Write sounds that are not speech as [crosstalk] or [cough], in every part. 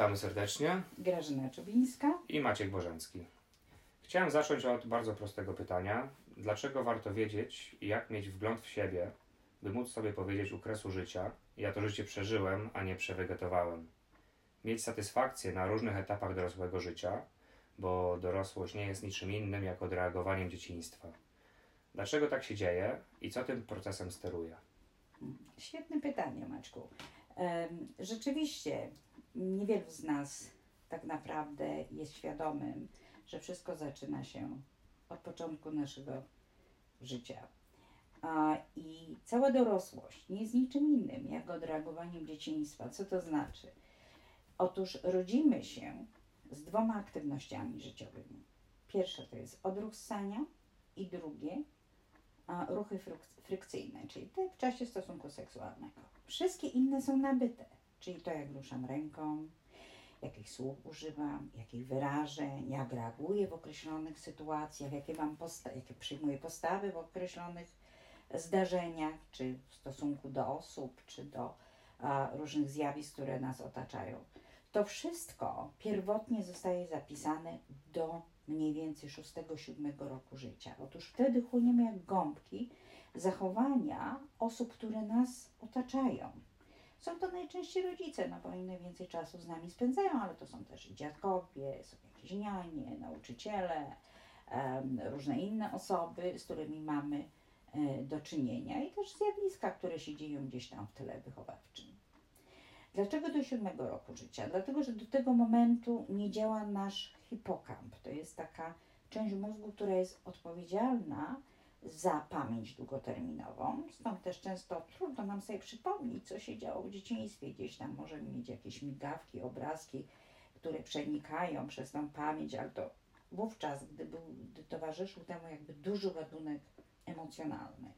Witamy serdecznie. Grażyna Czubińska. I Maciek Bożencki. Chciałem zacząć od bardzo prostego pytania. Dlaczego warto wiedzieć, jak mieć wgląd w siebie, by móc sobie powiedzieć u kresu życia, ja to życie przeżyłem, a nie przewegetowałem. Mieć satysfakcję na różnych etapach dorosłego życia, bo dorosłość nie jest niczym innym jak odreagowaniem dzieciństwa. Dlaczego tak się dzieje i co tym procesem steruje? Świetne pytanie, Maczku. Rzeczywiście niewielu z nas tak naprawdę jest świadomym, że wszystko zaczyna się od początku naszego życia. I cała dorosłość nie jest niczym innym jak odreagowaniem dzieciństwa. Co to znaczy? Otóż rodzimy się z dwoma aktywnościami życiowymi. Pierwsze to jest odruch ssania i drugie ruchy frykcyjne, czyli te w czasie stosunku seksualnego. Wszystkie inne są nabyte, czyli to jak ruszam ręką, jakich słów używam, jakich wyrażeń, jak reaguję w określonych sytuacjach, jakie, mam posta- jakie przyjmuję postawy w określonych zdarzeniach, czy w stosunku do osób, czy do a, różnych zjawisk, które nas otaczają. To wszystko pierwotnie zostaje zapisane do mniej więcej 6-7 roku życia. Otóż wtedy chłoniemy jak gąbki zachowania osób, które nas otaczają. Są to najczęściej rodzice, no bo oni najwięcej czasu z nami spędzają, ale to są też i dziadkowie, są jakieś nianie, nauczyciele, różne inne osoby, z którymi mamy e, do czynienia i też zjawiska, które się dzieją gdzieś tam w tyle wychowawczym. Dlaczego do siódmego roku życia? Dlatego, że do tego momentu nie działa nasz hipokamp. To jest taka część mózgu, która jest odpowiedzialna za pamięć długoterminową. Stąd też często trudno nam sobie przypomnieć, co się działo w dzieciństwie. Gdzieś tam możemy mieć jakieś migawki, obrazki, które przenikają przez tą pamięć, ale to wówczas, gdy, był, gdy towarzyszył temu jakby duży ładunek emocjonalny.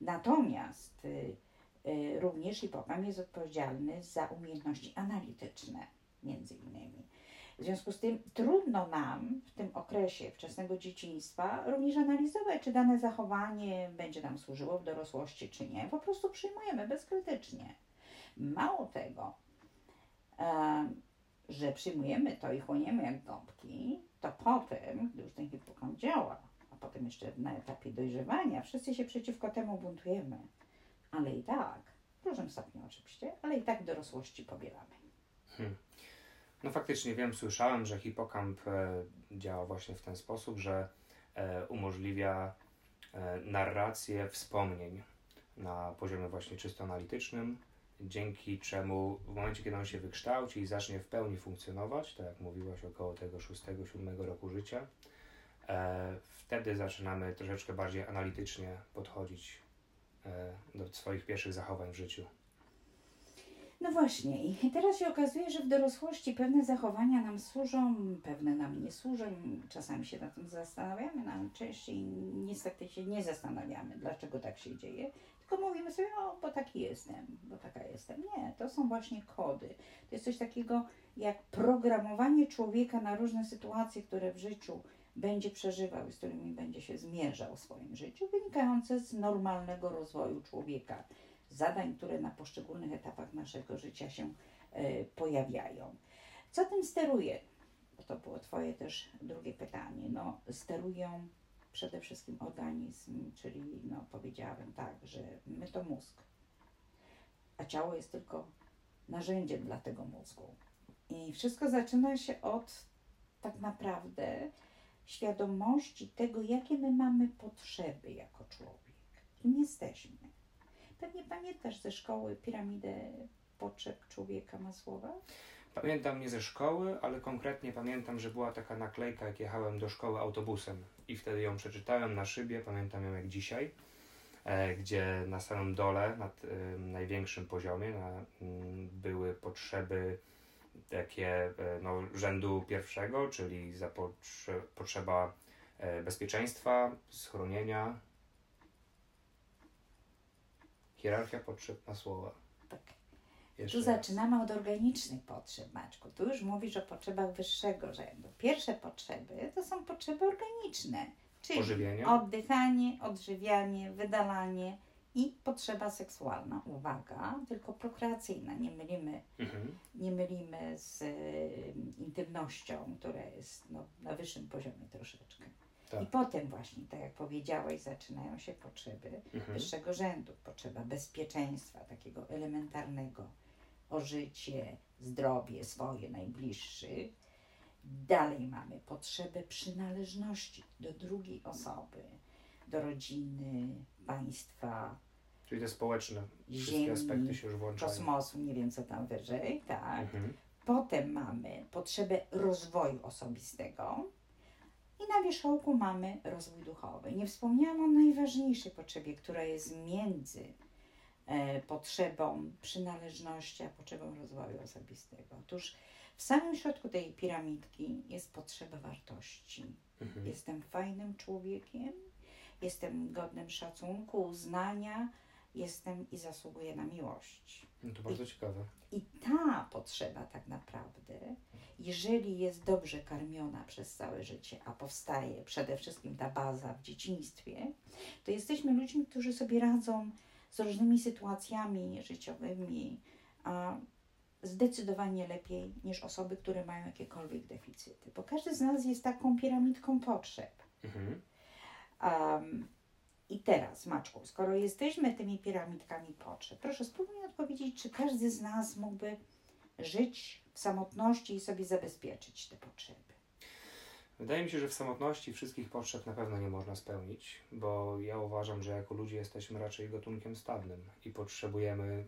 Natomiast y, y, również hipokamp jest odpowiedzialny za umiejętności analityczne, między innymi. W związku z tym trudno nam w tym okresie wczesnego dzieciństwa również analizować, czy dane zachowanie będzie nam służyło w dorosłości, czy nie. Po prostu przyjmujemy bezkrytycznie. Mało tego, że przyjmujemy to i chłoniemy jak gąbki, to potem, gdy już ten hipokamp działa, a potem jeszcze na etapie dojrzewania, wszyscy się przeciwko temu buntujemy. Ale i tak, w dużym stopniu oczywiście, ale i tak dorosłości pobieramy. Hmm. No faktycznie wiem, słyszałem, że hipokamp e, działa właśnie w ten sposób, że e, umożliwia e, narrację wspomnień na poziomie właśnie czysto analitycznym, dzięki czemu w momencie, kiedy on się wykształci i zacznie w pełni funkcjonować, tak jak mówiłaś, około tego 6-7 roku życia, wtedy zaczynamy troszeczkę bardziej analitycznie podchodzić do swoich pierwszych zachowań w życiu. No właśnie, i teraz się okazuje, że w dorosłości pewne zachowania nam służą, pewne nam nie służą. Czasami się na tym zastanawiamy, no, ale częściej niestety się nie zastanawiamy, dlaczego tak się dzieje, tylko mówimy sobie, o, bo taki jestem, bo taka jestem. Nie, to są właśnie kody. To jest coś takiego jak programowanie człowieka na różne sytuacje, które w życiu będzie przeżywał i z którymi będzie się zmierzał w swoim życiu, wynikające z normalnego rozwoju człowieka zadań, które na poszczególnych etapach naszego życia się e, pojawiają. Co tym steruje? To było Twoje też drugie pytanie. No, sterują przede wszystkim organizm, czyli no, powiedziałem tak, że my to mózg, a ciało jest tylko narzędziem dla tego mózgu. I wszystko zaczyna się od tak naprawdę świadomości tego, jakie my mamy potrzeby jako człowiek, kim jesteśmy. Pewnie pamiętasz ze szkoły piramidę potrzeb człowieka Masłowa? Pamiętam nie ze szkoły, ale konkretnie pamiętam, że była taka naklejka, jak jechałem do szkoły autobusem i wtedy ją przeczytałem na szybie, pamiętam ją jak dzisiaj, e, gdzie na samym dole, na y, największym poziomie na, y, były potrzeby takie e, no, rzędu pierwszego, czyli za potrze potrzeba e, bezpieczeństwa, schronienia, Hierarchia potrzeb na słowa. Tak. Jeszcze tu zaczynamy od organicznych potrzeb, Maczku. Tu już mówisz o potrzebach wyższego rzędu. Pierwsze potrzeby to są potrzeby organiczne, czyli Pożywienie. oddychanie, odżywianie, wydalanie i potrzeba seksualna, uwaga, tylko prokreacyjna. Nie mylimy, Mhm. nie mylimy z y, intymnością, która jest no, na wyższym poziomie troszeczkę. Tak. I potem właśnie, tak jak powiedziałeś, zaczynają się potrzeby Mhm. wyższego rzędu. Potrzeba bezpieczeństwa, takiego elementarnego, o życie, zdrowie swoje, najbliższych. Dalej mamy potrzebę przynależności do drugiej osoby, do rodziny, państwa, Czyli te społeczne wszystkie Ziemi, aspekty się już włączają. kosmosu, nie wiem co tam wyżej, tak. Mhm. Potem mamy potrzebę rozwoju osobistego i na wierzchołku mamy rozwój duchowy. Nie wspomniałam o najważniejszej potrzebie, która jest między e, potrzebą przynależności a potrzebą rozwoju osobistego. Otóż w samym środku tej piramidki jest potrzeba wartości. Mhm. Jestem fajnym człowiekiem, jestem godnym szacunku, uznania, jestem i zasługuję na miłość. No to bardzo ciekawe. I ta potrzeba tak naprawdę, jeżeli jest dobrze karmiona przez całe życie, a powstaje przede wszystkim ta baza w dzieciństwie, to jesteśmy ludźmi, którzy sobie radzą z różnymi sytuacjami życiowymi a zdecydowanie lepiej niż osoby, które mają jakiekolwiek deficyty. Bo każdy z nas jest taką piramidką potrzeb. Mhm. Um, I teraz, Maczku, skoro jesteśmy tymi piramidkami potrzeb, proszę spróbuj odpowiedzieć, czy każdy z nas mógłby żyć w samotności i sobie zabezpieczyć te potrzeby. Wydaje mi się, że w samotności wszystkich potrzeb na pewno nie można spełnić, bo ja uważam, że jako ludzie jesteśmy raczej gatunkiem stadnym i potrzebujemy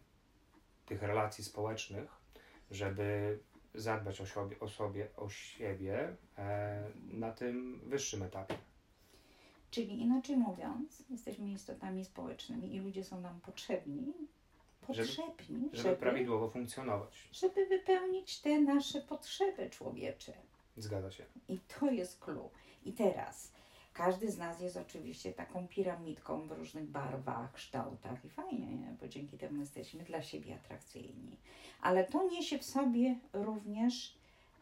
tych relacji społecznych, żeby zadbać o sobie, o sobie, o siebie e, na tym wyższym etapie. Czyli inaczej mówiąc, jesteśmy istotami społecznymi i ludzie są nam potrzebni, potrzebni, Żeby prawidłowo funkcjonować. żeby wypełnić te nasze potrzeby człowiecze. Zgadza się. I to jest clue. I teraz każdy z nas jest oczywiście taką piramidką w różnych barwach, kształtach i fajnie, nie? bo dzięki temu jesteśmy dla siebie atrakcyjni. Ale to niesie w sobie również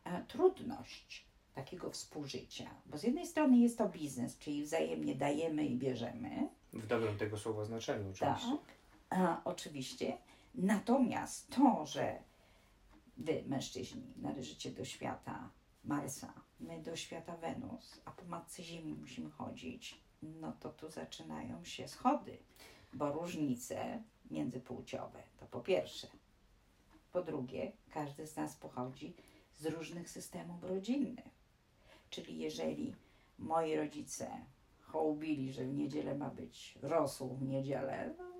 e, trudność takiego współżycia, bo z jednej strony jest to biznes, czyli wzajemnie dajemy i bierzemy, W dobrym tego słowa znaczeniu tak, oczywiście. A, oczywiście. Natomiast to, że wy, mężczyźni, należycie do świata Marsa, my do świata Wenus, a po matce Ziemi musimy chodzić, no to tu zaczynają się schody, bo różnice międzypłciowe to po pierwsze. Po drugie, każdy z nas pochodzi z różnych systemów rodzinnych. Czyli jeżeli moi rodzice hołbili, że w niedzielę ma być rosół w niedzielę, no,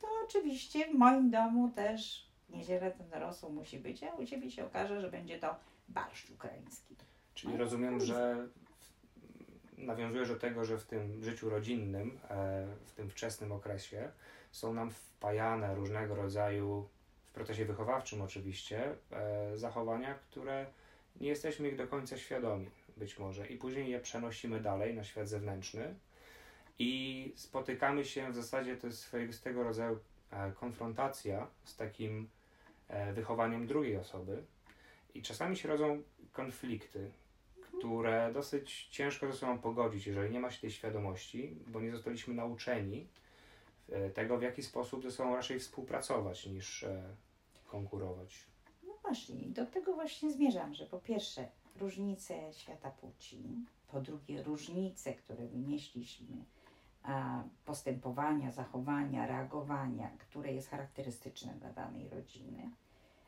to oczywiście w moim domu też w niedzielę ten rosół musi być, a u Ciebie się okaże, że będzie to barszcz ukraiński. Czyli rozumiem, że nawiązujesz do tego, że w tym życiu rodzinnym, e, w tym wczesnym okresie są nam wpajane różnego rodzaju, w procesie wychowawczym oczywiście, e, zachowania, które nie jesteśmy ich do końca świadomi być może i później je przenosimy dalej na świat zewnętrzny i spotykamy się w zasadzie to jest swoistego rodzaju e, konfrontacja z takim e, wychowaniem drugiej osoby i czasami się rodzą konflikty, które dosyć ciężko ze sobą pogodzić, jeżeli nie ma się tej świadomości, bo nie zostaliśmy nauczeni e, tego, w jaki sposób ze sobą raczej współpracować niż konkurować. No właśnie, do tego właśnie zmierzam, że po pierwsze różnice świata płci, po drugie różnice, które wynieśliśmy, a, postępowania, zachowania, reagowania, które jest charakterystyczne dla danej rodziny,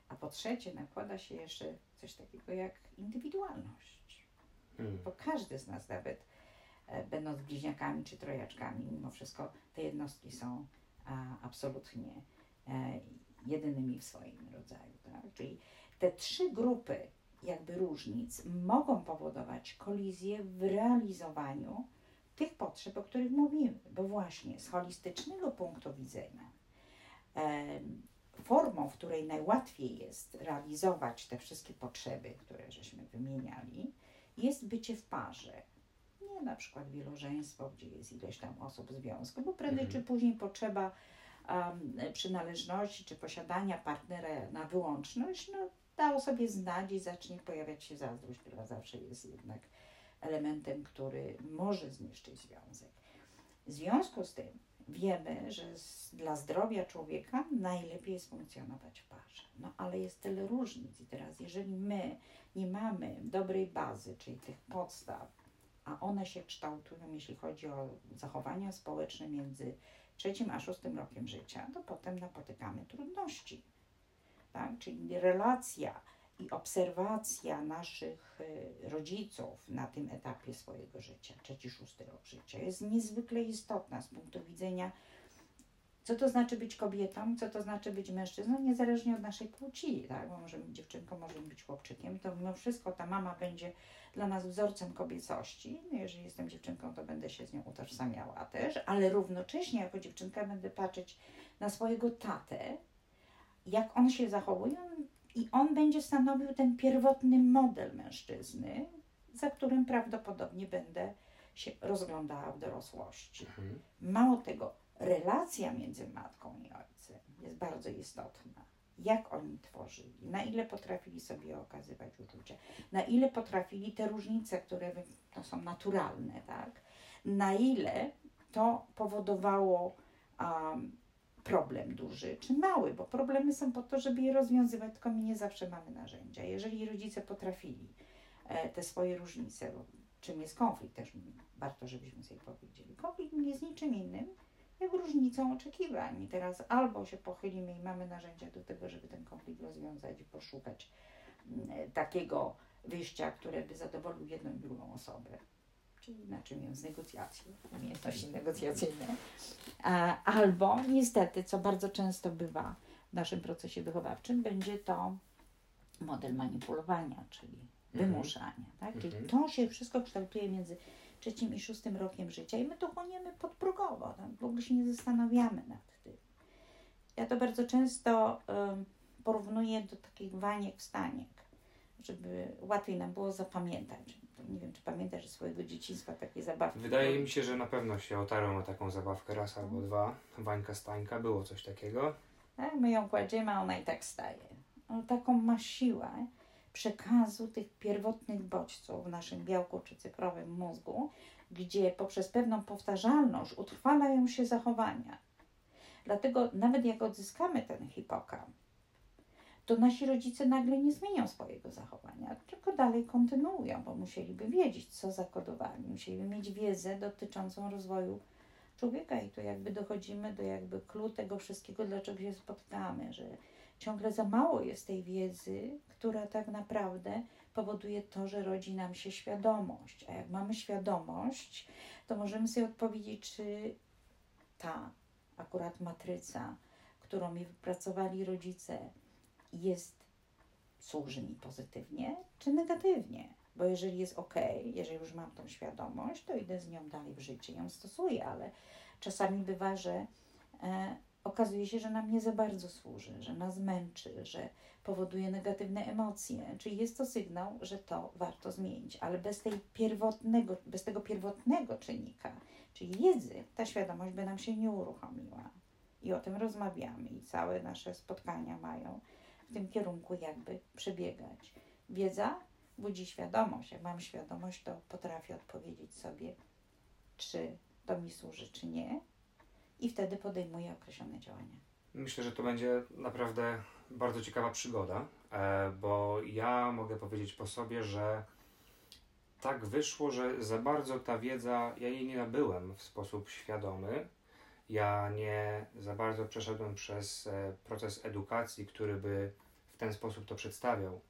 a po trzecie nakłada się jeszcze coś takiego jak indywidualność. Hmm. Bo każdy z nas nawet, e, będąc bliźniakami czy trojaczkami, mimo wszystko te jednostki są absolutnie e, jedynymi w swoim rodzaju. Tak? Czyli te trzy grupy jakby różnic mogą powodować kolizję w realizowaniu tych potrzeb, o których mówimy, bo właśnie z holistycznego punktu widzenia formą, w której najłatwiej jest realizować te wszystkie potrzeby, które żeśmy wymieniali, jest bycie w parze. Nie na przykład wielożeństwo, gdzie jest ileś tam osób w związku, bo prędzej Mhm. czy później potrzeba um, przynależności czy posiadania partnera na wyłączność, no dało sobie znać i zacznie pojawiać się zazdrość, która zawsze jest jednak elementem, który może zniszczyć związek. W związku z tym wiemy, że z, dla zdrowia człowieka najlepiej jest funkcjonować w parze. No ale jest tyle różnic i teraz jeżeli my nie mamy dobrej bazy, czyli tych podstaw, a one się kształtują, jeśli chodzi o zachowania społeczne między trzecim a szóstym rokiem życia, to potem napotykamy trudności. Tak? Czyli relacja i obserwacja naszych y, rodziców na tym etapie swojego życia, trzeci, szósty rok życia, jest niezwykle istotna z punktu widzenia, co to znaczy być kobietą, co to znaczy być mężczyzną, niezależnie od naszej płci, tak? bo możemy być dziewczynką, możemy być chłopczykiem, to mimo wszystko ta mama będzie dla nas wzorcem kobiecości. No, jeżeli jestem dziewczynką, to będę się z nią utożsamiała też, ale równocześnie jako dziewczynka będę patrzeć na swojego tatę, jak on się zachowuje i on będzie stanowił ten pierwotny model mężczyzny, za którym prawdopodobnie będę się rozglądała w dorosłości. Mhm. Mało tego, relacja między matką i ojcem jest bardzo istotna. Jak oni tworzyli, na ile potrafili sobie okazywać uczucia, na ile potrafili te różnice, które to są naturalne, tak? Na ile to powodowało um, problem duży czy mały, bo problemy są po to, żeby je rozwiązywać, tylko my nie zawsze mamy narzędzia. Jeżeli rodzice potrafili e, te swoje różnice, bo czym jest konflikt, też warto, żebyśmy sobie powiedzieli. Konflikt nie jest niczym innym, jak różnicą oczekiwań. I teraz albo się pochylimy i mamy narzędzia do tego, żeby ten konflikt rozwiązać i poszukać mm, takiego wyjścia, które by zadowolił jedną i drugą osobę. Czyli inaczej mówiąc, negocjacje, umiejętności negocjacyjne. A, albo niestety, co bardzo często bywa w naszym procesie wychowawczym, będzie to model manipulowania, czyli wymuszania. Tak? Czyli Mhm. to się wszystko kształtuje między trzecim i szóstym rokiem życia i my to chłoniemy podprogowo, tak? w ogóle się nie zastanawiamy nad tym. Ja to bardzo często porównuję do takich waniek wstaniek, żeby łatwiej nam było zapamiętać. Nie wiem, czy pamiętasz swojego dzieciństwa takie zabawki. Wydaje mi się, że na pewno się otarłem o taką zabawkę raz albo dwa. Wańka Stańka, było coś takiego. Tak? My ją kładziemy, a ona i tak staje. On taką ma siłę przekazu tych pierwotnych bodźców w naszym białku czy cyfrowym mózgu, gdzie poprzez pewną powtarzalność utrwalają się zachowania. Dlatego nawet jak odzyskamy ten hipokamp, to nasi rodzice nagle nie zmienią swojego zachowania, tylko dalej kontynuują, bo musieliby wiedzieć, co zakodowali, musieliby mieć wiedzę dotyczącą rozwoju człowieka i tu jakby dochodzimy do jakby clue tego wszystkiego, dlaczego się spotykamy, że ciągle za mało jest tej wiedzy, która tak naprawdę powoduje to, że rodzi nam się świadomość. A jak mamy świadomość, to możemy sobie odpowiedzieć, czy ta akurat matryca, którą mi wypracowali rodzice, jest, służy mi pozytywnie, czy negatywnie. Bo jeżeli jest ok, jeżeli już mam tą świadomość, to idę z nią dalej w życie, ją stosuję, ale czasami bywa, że e, okazuje się, że nam nie za bardzo służy, że nas męczy, że powoduje negatywne emocje. Czyli jest to sygnał, że to warto zmienić, ale bez, tej pierwotnego, bez tego pierwotnego czynnika, czyli wiedzy, ta świadomość by nam się nie uruchomiła. I o tym rozmawiamy i całe nasze spotkania mają w tym kierunku jakby przebiegać. Wiedza budzi świadomość. Jak mam świadomość, to potrafię odpowiedzieć sobie, czy to mi służy, czy nie. I wtedy podejmuję określone działania. Myślę, że to będzie naprawdę bardzo ciekawa przygoda, e, bo ja mogę powiedzieć po sobie, że tak wyszło, że za bardzo ta wiedza, ja jej nie nabyłem w sposób świadomy. Ja nie za bardzo przeszedłem przez e, proces edukacji, który by w ten sposób to przedstawiał.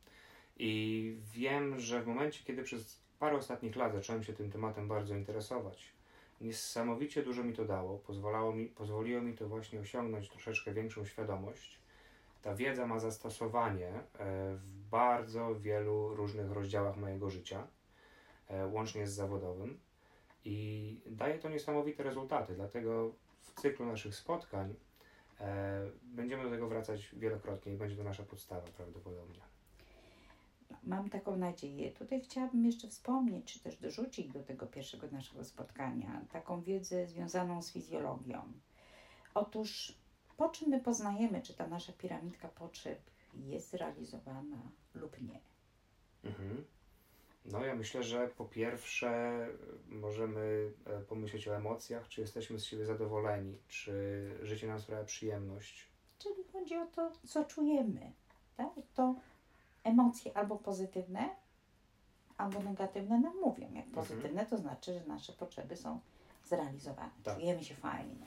I wiem, że w momencie, kiedy przez parę ostatnich lat zacząłem się tym tematem bardzo interesować, niesamowicie dużo mi to dało. Pozwalało mi, pozwoliło mi to właśnie osiągnąć troszeczkę większą świadomość. Ta wiedza ma zastosowanie e, w bardzo wielu różnych rozdziałach mojego życia, e, łącznie z zawodowym. I daje to niesamowite rezultaty. Dlatego w cyklu naszych spotkań e, będziemy do tego wracać wielokrotnie i będzie to nasza podstawa prawdopodobnie. Mam taką nadzieję. Tutaj chciałabym jeszcze wspomnieć, czy też dorzucić do tego pierwszego naszego spotkania taką wiedzę związaną z fizjologią. Otóż po czym my poznajemy, czy ta nasza piramidka potrzeb jest zrealizowana lub nie? Mhm. No ja myślę, że po pierwsze możemy e, pomyśleć o emocjach, czy jesteśmy z siebie zadowoleni, czy życie nam sprawia przyjemność. Czyli chodzi o to, co czujemy. Tak? To emocje albo pozytywne, albo negatywne nam mówią. Jak Mhm. pozytywne, to znaczy, że nasze potrzeby są zrealizowane. Tak. Czujemy się fajnie.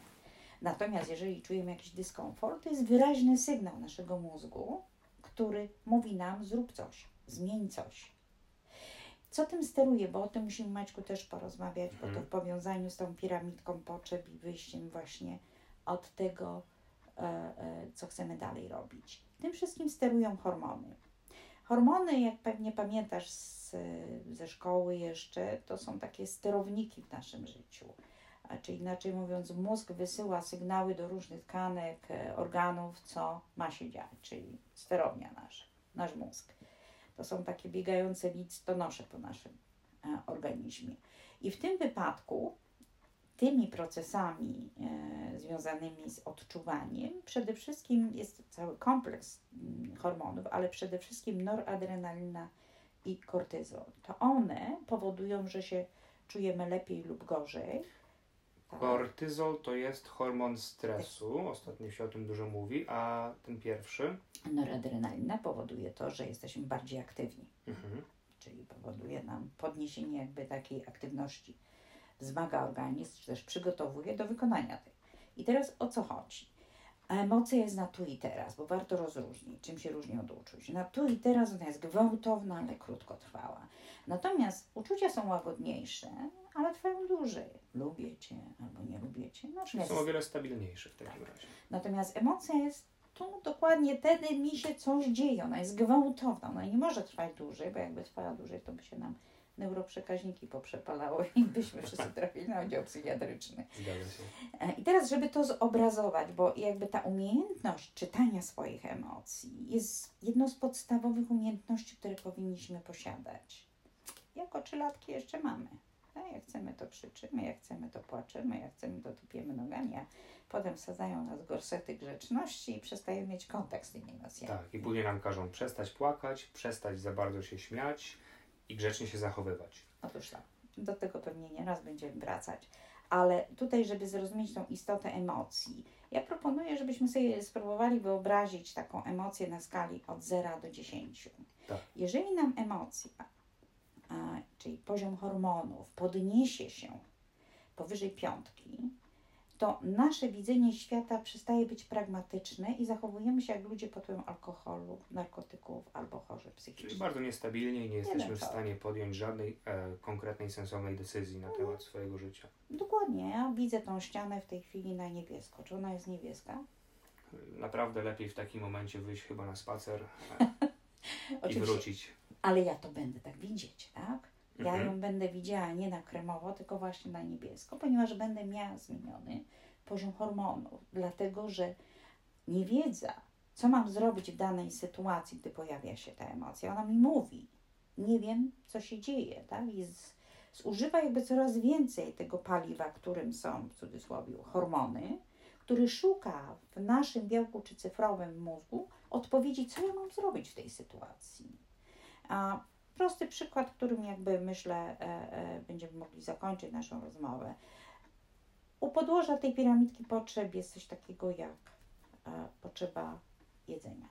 Natomiast jeżeli czujemy jakiś dyskomfort, to jest wyraźny sygnał naszego mózgu, który mówi nam zrób coś, zmień coś. Co tym steruje, bo o tym musimy Maćku też porozmawiać, bo to Mhm. w powiązaniu z tą piramidką potrzeb i wyjściem właśnie od tego, e, e, co chcemy dalej robić. Tym wszystkim sterują hormony. Hormony, jak pewnie pamiętasz z, ze szkoły jeszcze, to są takie sterowniki w naszym życiu. Czy inaczej mówiąc, mózg wysyła sygnały do różnych tkanek, e, organów, co ma się dziać, czyli sterownia nasza, nasz mózg. To są takie biegające listonosze po naszym e, organizmie. I w tym wypadku tymi procesami e, związanymi z odczuwaniem przede wszystkim jest cały kompleks mm, hormonów, ale przede wszystkim noradrenalina i kortyzol. To one powodują, że się czujemy lepiej lub gorzej. Kortyzol to jest hormon stresu, ostatnio się o tym dużo mówi, a ten pierwszy, Noradrenalina powoduje to, że jesteśmy bardziej aktywni, mhm. czyli powoduje nam podniesienie jakby takiej aktywności. Wzmaga organizm, czy też przygotowuje do wykonania tej. I teraz o co chodzi? Emocja jest na tu i teraz, bo warto rozróżnić, czym się różni od uczuć. Na tu i teraz ona jest gwałtowna, ale krótkotrwała. Natomiast uczucia są łagodniejsze, ale trwają dłużej. Lubię cię albo nie lubię cię. Natomiast są o wiele stabilniejsze w takim razie. Natomiast emocja jest tu dokładnie wtedy mi się coś dzieje. Ona jest gwałtowna. Ona nie może trwać dłużej, bo jakby trwała dłużej, to by się nam neuroprzekaźniki poprzepalały i byśmy wszyscy trafili na oddział psychiatryczny. E, I teraz, żeby to zobrazować, bo jakby ta umiejętność czytania swoich emocji jest jedną z podstawowych umiejętności, które powinniśmy posiadać. Jako trzylatki jeszcze mamy. Tak? Jak chcemy, to krzyczymy, jak chcemy, to płaczemy, jak chcemy, to tupiemy nogami, a potem wsadzają nas gorsety grzeczności i przestajemy mieć kontakt z tymi emocjami. Tak, i później nam każą przestać płakać, przestać za bardzo się śmiać i grzecznie się zachowywać. Otóż tak, do tego pewnie nie raz będziemy wracać. Ale tutaj, żeby zrozumieć tą istotę emocji, ja proponuję, żebyśmy sobie spróbowali wyobrazić taką emocję na skali od 0 do 10. Tak. Jeżeli nam emocja, czyli poziom hormonów, podniesie się powyżej piątki, to nasze widzenie świata przestaje być pragmatyczne i zachowujemy się jak ludzie pod wpływem alkoholu, narkotyków albo chorzy Czyli psychicznie. bardzo niestabilnie i nie jesteśmy w Jeden stanie podjąć żadnej e, konkretnej, sensownej decyzji na temat swojego życia. Dokładnie, ja widzę tą ścianę w tej chwili na niebiesko. Czy ona jest niebieska? Naprawdę lepiej w takim momencie wyjść chyba na spacer e, [laughs] i wrócić. Ale ja to będę tak widzieć, tak? Ja Mhm. ją będę widziała nie na kremowo, tylko właśnie na niebiesko, ponieważ będę miała zmieniony poziom hormonów, dlatego że niewiedza, co mam zrobić w danej sytuacji, gdy pojawia się ta emocja, ona mi mówi, nie wiem, co się dzieje, tak? I z, zużywa jakby coraz więcej tego paliwa, którym są, w cudzysłowie, hormony, który szuka w naszym białku czy cyfrowym mózgu odpowiedzi, co ja mam zrobić w tej sytuacji. A prosty przykład, którym jakby myślę e, e, będziemy mogli zakończyć naszą rozmowę. U podłoża tej piramidki potrzeb jest coś takiego jak e, potrzeba jedzenia.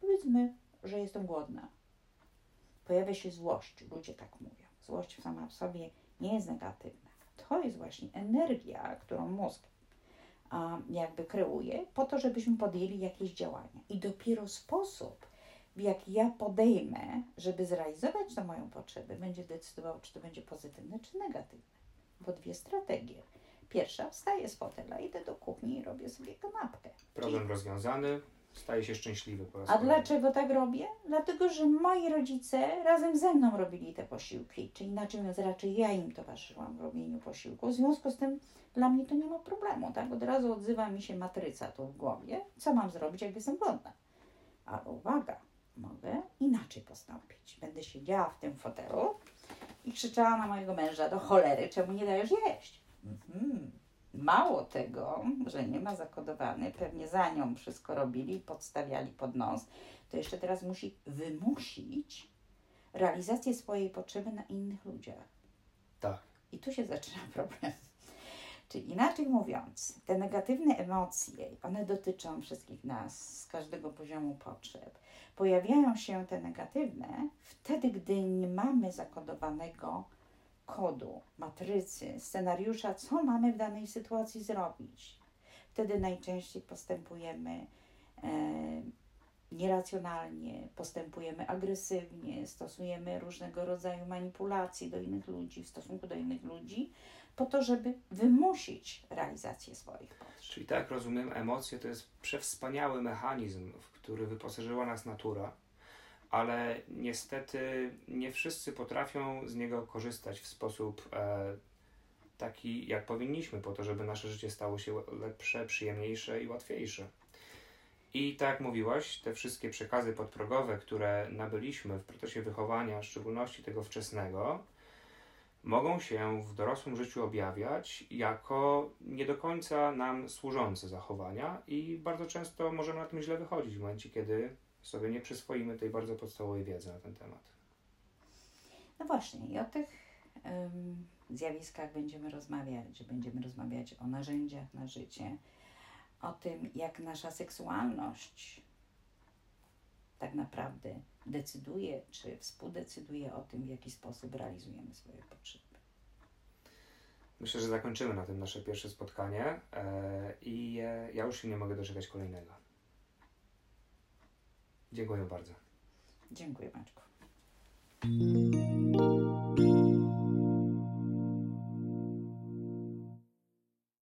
Powiedzmy, że jestem głodna. Pojawia się złość, ludzie tak mówią. Złość sama w sobie nie jest negatywna. To jest właśnie energia, którą mózg jakby kreuje, po to, żebyśmy podjęli jakieś działania. I dopiero sposób, w jaki ja podejmę, żeby zrealizować tę moją potrzebę, będzie decydował, czy to będzie pozytywne, czy negatywne. Bo dwie strategie. Pierwsza, wstaję z fotela, idę do kuchni i robię sobie kanapkę. Problem rozwiązany, staje się szczęśliwy po raz A kolejny. dlaczego tak robię? Dlatego, że moi rodzice razem ze mną robili te posiłki, czy inaczej mówiąc, raczej ja im towarzyszyłam w robieniu posiłku. W związku z tym dla mnie to nie ma problemu, tak? Od razu odzywa mi się matryca tu w głowie, co mam zrobić, jak jestem głodna. Ale uwaga, mogę inaczej postąpić. Będę siedziała w tym fotelu i krzyczała na mojego męża do cholery, czemu nie dajesz jeść? Mhm. Mało tego, że nie ma zakodowany, pewnie za nią wszystko robili, podstawiali pod nos, to jeszcze teraz musi wymusić, realizację swojej potrzeby na innych ludziach. Tak. I tu się zaczyna problem. Czyli inaczej mówiąc, te negatywne emocje, one dotyczą wszystkich nas z każdego poziomu potrzeb. Pojawiają się te negatywne wtedy, gdy nie mamy zakodowanego kodu, matrycy, scenariusza, co mamy w danej sytuacji zrobić. Wtedy najczęściej postępujemy e, nieracjonalnie, postępujemy agresywnie, stosujemy różnego rodzaju manipulacje do innych ludzi, w stosunku do innych ludzi, po to, żeby wymusić realizację swoich potrzeb. Czyli tak rozumiem, emocje to jest przewspaniały mechanizm, w który wyposażyła nas natura, ale niestety nie wszyscy potrafią z niego korzystać w sposób e, taki, jak powinniśmy, po to, żeby nasze życie stało się lepsze, przyjemniejsze i łatwiejsze. I tak jak mówiłaś, te wszystkie przekazy podprogowe, które nabyliśmy w procesie wychowania, w szczególności tego wczesnego, mogą się w dorosłym życiu objawiać jako nie do końca nam służące zachowania i bardzo często możemy na tym źle wychodzić w momencie, kiedy sobie nie przyswoimy tej bardzo podstawowej wiedzy na ten temat. No właśnie, i o tych ym, zjawiskach będziemy rozmawiać, będziemy rozmawiać o narzędziach na życie, o tym, jak nasza seksualność tak naprawdę decyduje, czy współdecyduje o tym, w jaki sposób realizujemy swoje potrzeby. Myślę, że zakończymy na tym nasze pierwsze spotkanie e, i e, ja już się nie mogę doczekać kolejnego. Dziękuję bardzo. Dziękuję Maćku.